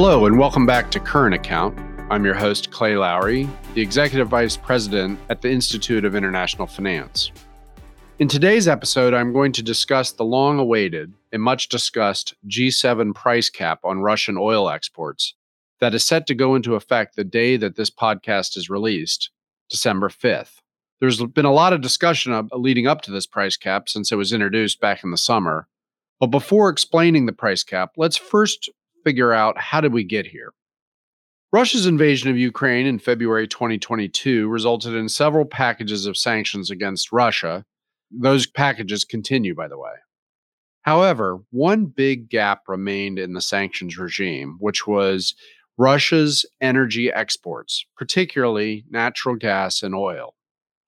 Hello, and welcome back to Current Account. I'm your host, Clay Lowery, the Executive Vice President at the Institute of International Finance. In today's episode, I'm going to discuss the long awaited and much discussed G7 price cap on Russian oil exports that is set to go into effect the day that this podcast is released, December 5th. There's been a lot of discussion leading up to this price cap since it was introduced back in the summer. But before explaining the price cap, let's first figure out how did we get here. Russia's invasion of Ukraine in February 2022 resulted in several packages of sanctions against Russia. Those packages continue, by the way. However, one big gap remained in the sanctions regime, which was Russia's energy exports, particularly natural gas and oil.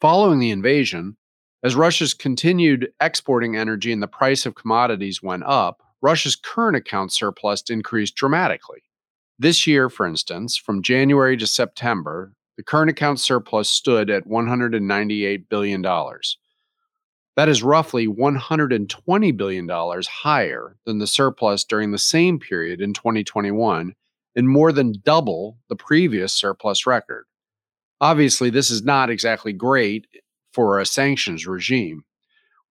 Following the invasion, as Russia's continued exporting energy and the price of commodities went up, Russia's current account surplus increased dramatically. This year, for instance, from January to September, the current account surplus stood at $198 billion. That is roughly $120 billion higher than the surplus during the same period in 2021 and more than double the previous surplus record. Obviously, this is not exactly great for a sanctions regime.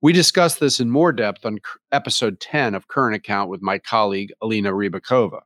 We discussed this in more depth on episode 10 of Current Account with my colleague Elina Ribakova.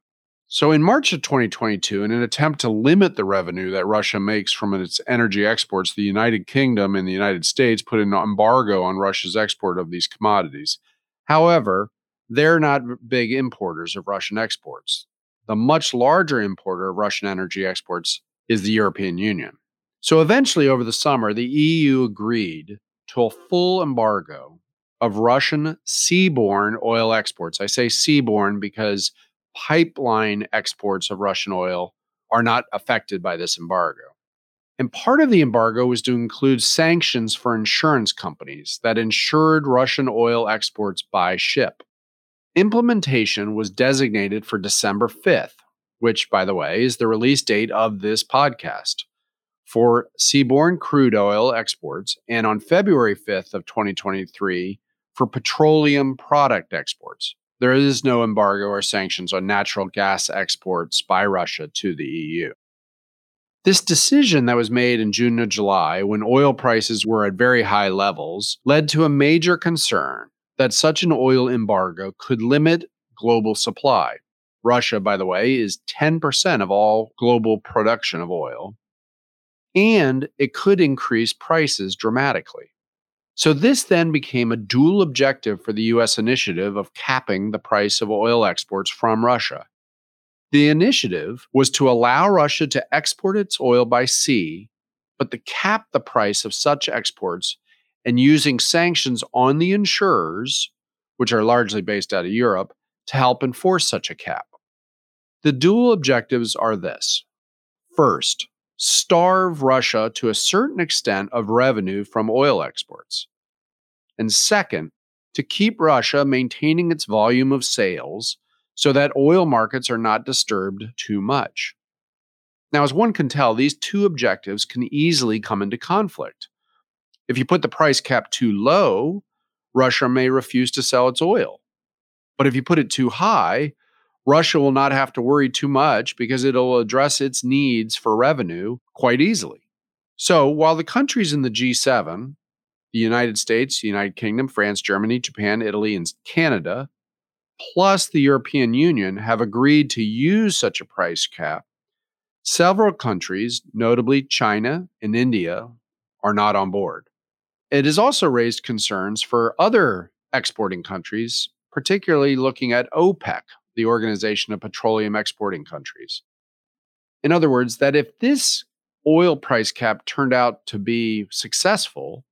So, in March of 2022, in an attempt to limit the revenue that Russia makes from its energy exports, the United Kingdom and the United States put an embargo on Russia's export of these commodities. However, they're not big importers of Russian exports. The much larger importer of Russian energy exports is the European Union. So, eventually, over the summer, the EU agreed to a full embargo of Russian seaborne oil exports. I say seaborne because pipeline exports of Russian oil are not affected by this embargo. And part of the embargo was to include sanctions for insurance companies that insured Russian oil exports by ship. Implementation was designated for December 5th, which, by the way, is the release date of this podcast for seaborne crude oil exports and on February 5th of 2023 for petroleum product exports. There is no embargo or sanctions on natural gas exports by Russia to the EU. This decision that was made in June or July, when oil prices were at very high levels, led to a major concern that such an oil embargo could limit global supply. Russia, by the way, is 10% of all global production of oil, and it could increase prices dramatically. So, this then became a dual objective for the US initiative of capping the price of oil exports from Russia. The initiative was to allow Russia to export its oil by sea, but to cap the price of such exports and using sanctions on the insurers, which are largely based out of Europe, to help enforce such a cap. The dual objectives are this first, starve Russia to a certain extent of revenue from oil exports. And second, to keep Russia maintaining its volume of sales so that oil markets are not disturbed too much. Now, as one can tell, these two objectives can easily come into conflict. If you put the price cap too low, Russia may refuse to sell its oil. But if you put it too high, Russia will not have to worry too much because it'll address its needs for revenue quite easily. So, while the countries in the G7, the United States, the United Kingdom, France, Germany, Japan, Italy, and Canada, plus the European Union, have agreed to use such a price cap, several countries, notably China and India, are not on board. It has also raised concerns for other exporting countries, particularly looking at OPEC, the Organization of Petroleum Exporting Countries. In other words, that if this oil price cap turned out to be successful,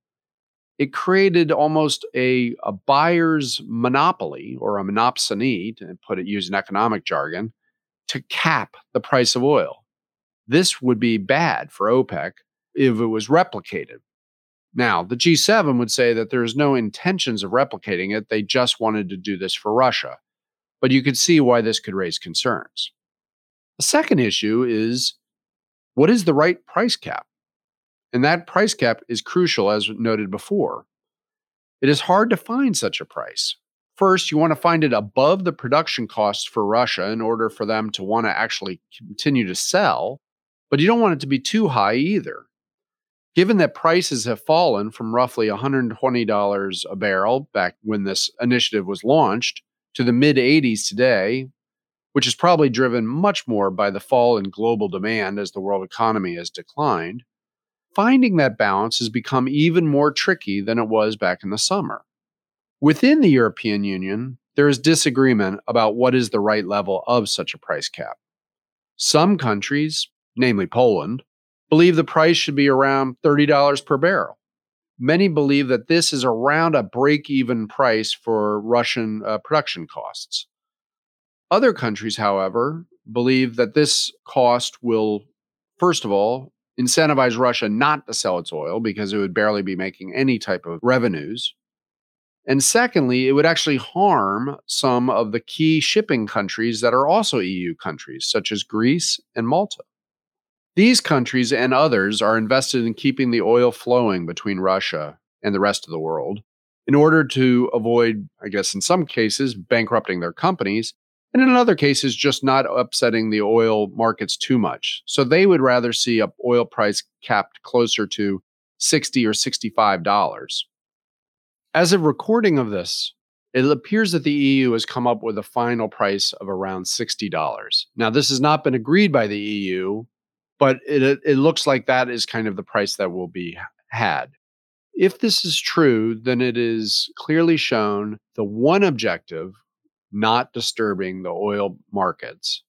it created almost a, a buyer's monopoly or a monopsony, to put it using economic jargon, to cap the price of oil. This would be bad for OPEC if it was replicated. Now, the G7 would say that there's no intentions of replicating it. They just wanted to do this for Russia but you could see why this could raise concerns. The second issue is what is the right price cap? And that price cap is crucial, as noted before. It is hard to find such a price. First, you want to find it above the production costs for Russia in order for them to want to actually continue to sell, but you don't want it to be too high either. Given that prices have fallen from roughly $120 a barrel back when this initiative was launched to the mid 80s today, which is probably driven much more by the fall in global demand as the world economy has declined, finding that balance has become even more tricky than it was back in the summer. Within the European Union, there is disagreement about what is the right level of such a price cap. Some countries, namely Poland, believe the price should be around $30 per barrel. Many believe that this is around a break even price for Russian uh, production costs. Other countries, however, believe that this cost will, first of all, incentivize Russia not to sell its oil because it would barely be making any type of revenues. And secondly, it would actually harm some of the key shipping countries that are also EU countries, such as Greece and Malta. These countries and others are invested in keeping the oil flowing between Russia and the rest of the world in order to avoid, I guess, in some cases, bankrupting their companies, and in other cases, just not upsetting the oil markets too much. So they would rather see a oil price capped closer to 60 or $65. As of recording of this, it appears that the EU has come up with a final price of around $60. Now, this has not been agreed by the EU, but it, it looks like that is kind of the price that will be had. If this is true, then it is clearly shown the one objective, not disturbing the oil markets,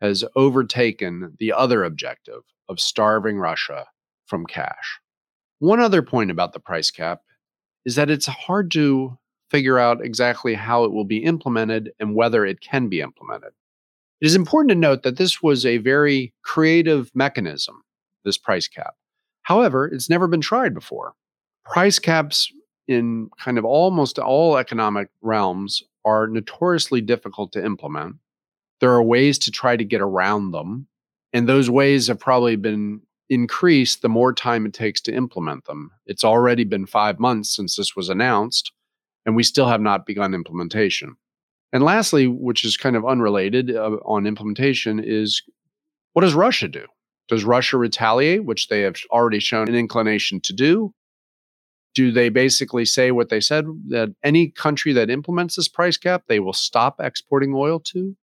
has overtaken the other objective of starving Russia from cash. One other point about the price cap is that it's hard to figure out exactly how it will be implemented and whether it can be implemented. It is important to note that this was a very creative mechanism, this price cap. However, it's never been tried before. Price caps in kind of almost all economic realms are notoriously difficult to implement. There are ways to try to get around them, and those ways have probably been increased the more time it takes to implement them. It's already been five months since this was announced, and we still have not begun implementation. And lastly, which is kind of unrelated uh, on implementation, is what does Russia do? Does Russia retaliate, which they have already shown an inclination to do? Do they basically say what they said that any country that implements this price cap, they will stop exporting oil to?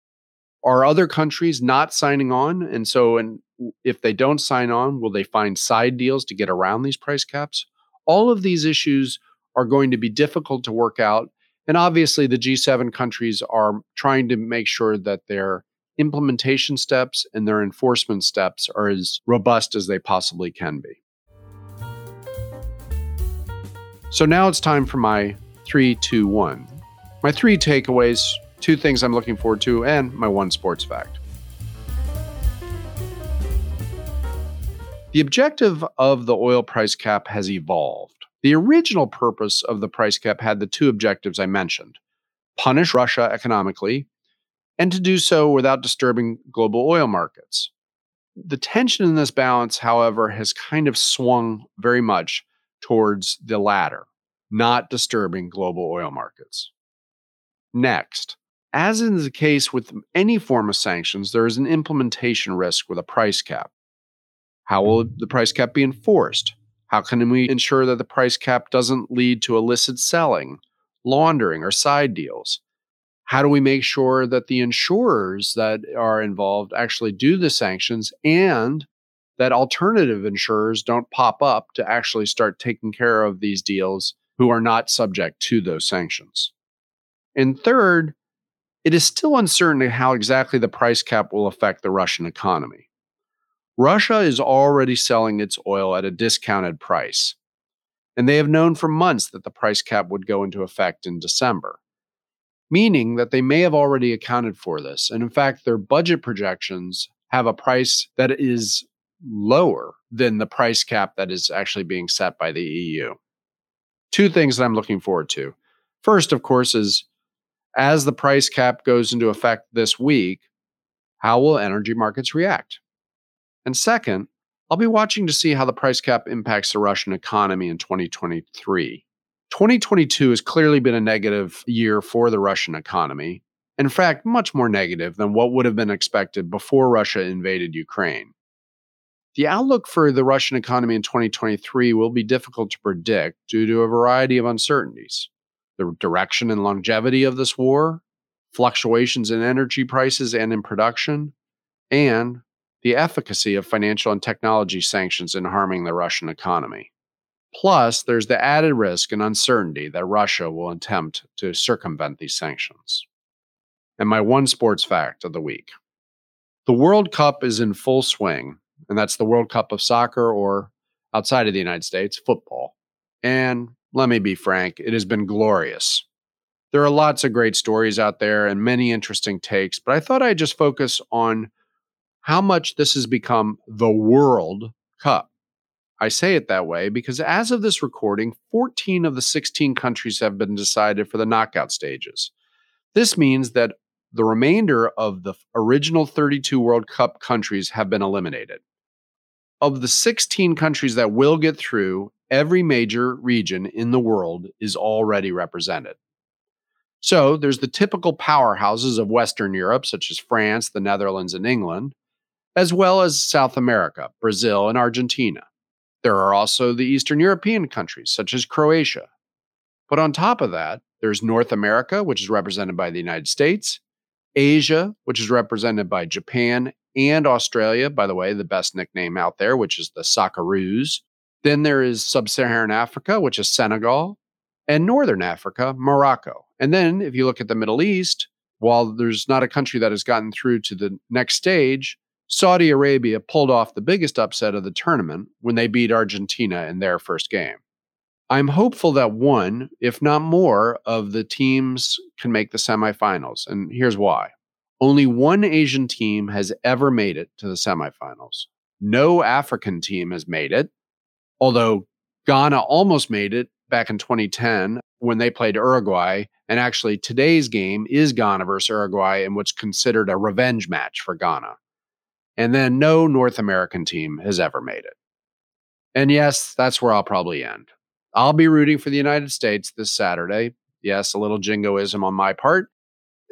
Are other countries not signing on? And so, and if they don't sign on, will they find side deals to get around these price caps? All of these issues are going to be difficult to work out. And obviously, the G7 countries are trying to make sure that their implementation steps and their enforcement steps are as robust as they possibly can be. So now it's time for my three, two, one. My three takeaways, two things I'm looking forward to, and my one sports fact. The objective of the oil price cap has evolved. The original purpose of the price cap had the two objectives I mentioned punish Russia economically, and to do so without disturbing global oil markets. The tension in this balance, however, has kind of swung very much towards the latter, not disturbing global oil markets. Next, as is the case with any form of sanctions, there is an implementation risk with a price cap. How will the price cap be enforced? How can we ensure that the price cap doesn't lead to illicit selling, laundering, or side deals? How do we make sure that the insurers that are involved actually do the sanctions and that alternative insurers don't pop up to actually start taking care of these deals who are not subject to those sanctions? And third, it is still uncertain how exactly the price cap will affect the Russian economy. Russia is already selling its oil at a discounted price, and they have known for months that the price cap would go into effect in December, meaning that they may have already accounted for this. And in fact, their budget projections have a price that is lower than the price cap that is actually being set by the EU. Two things that I'm looking forward to. First, of course, is as the price cap goes into effect this week, how will energy markets react? And second, I'll be watching to see how the price cap impacts the Russian economy in 2023. 2022 has clearly been a negative year for the Russian economy. In fact, much more negative than what would have been expected before Russia invaded Ukraine. The outlook for the Russian economy in 2023 will be difficult to predict due to a variety of uncertainties. The direction and longevity of this war, fluctuations in energy prices and in production, and the efficacy of financial and technology sanctions in harming the Russian economy. Plus, there's the added risk and uncertainty that Russia will attempt to circumvent these sanctions. And my one sports fact of the week the World Cup is in full swing, and that's the World Cup of soccer or outside of the United States, football. And let me be frank, it has been glorious. There are lots of great stories out there and many interesting takes, but I thought I'd just focus on how much this has become the World Cup. I say it that way because as of this recording, 14 of the 16 countries have been decided for the knockout stages. This means that the remainder of the original 32 World Cup countries have been eliminated. Of the 16 countries that will get through, every major region in the world is already represented. So there's the typical powerhouses of Western Europe, such as France, the Netherlands, and England, as well as South America, Brazil, and Argentina. There are also the Eastern European countries, such as Croatia. But on top of that, there's North America, which is represented by the United States, Asia, which is represented by Japan and Australia, by the way, the best nickname out there, which is the Socceroos. Then there is Sub Saharan Africa, which is Senegal, and Northern Africa, Morocco. And then if you look at the Middle East, while there's not a country that has gotten through to the next stage, Saudi Arabia pulled off the biggest upset of the tournament when they beat Argentina in their first game. I'm hopeful that one, if not more, of the teams can make the semifinals. And here's why only one Asian team has ever made it to the semifinals. No African team has made it, although Ghana almost made it back in 2010 when they played Uruguay. And actually, today's game is Ghana versus Uruguay in what's considered a revenge match for Ghana. And then no North American team has ever made it. And yes, that's where I'll probably end. I'll be rooting for the United States this Saturday. Yes, a little jingoism on my part,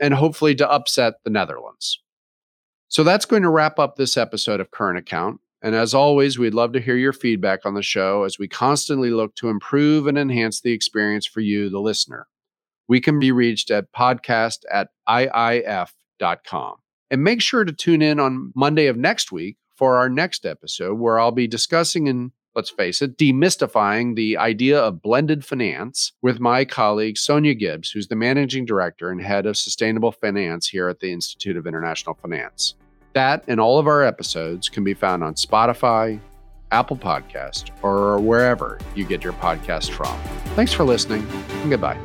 and hopefully to upset the Netherlands. So that's going to wrap up this episode of Current Account. And as always, we'd love to hear your feedback on the show as we constantly look to improve and enhance the experience for you, the listener. We can be reached at podcast at iif.com. And make sure to tune in on Monday of next week for our next episode, where I'll be discussing and let's face it, demystifying the idea of blended finance with my colleague Sonja Gibbs, who's the managing director and head of sustainable finance here at the Institute of International Finance. That and all of our episodes can be found on Spotify, Apple Podcast, or wherever you get your podcast from. Thanks for listening and goodbye.